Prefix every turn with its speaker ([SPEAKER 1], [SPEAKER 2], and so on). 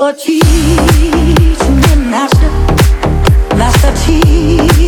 [SPEAKER 1] Oh, teach me, master, master, teach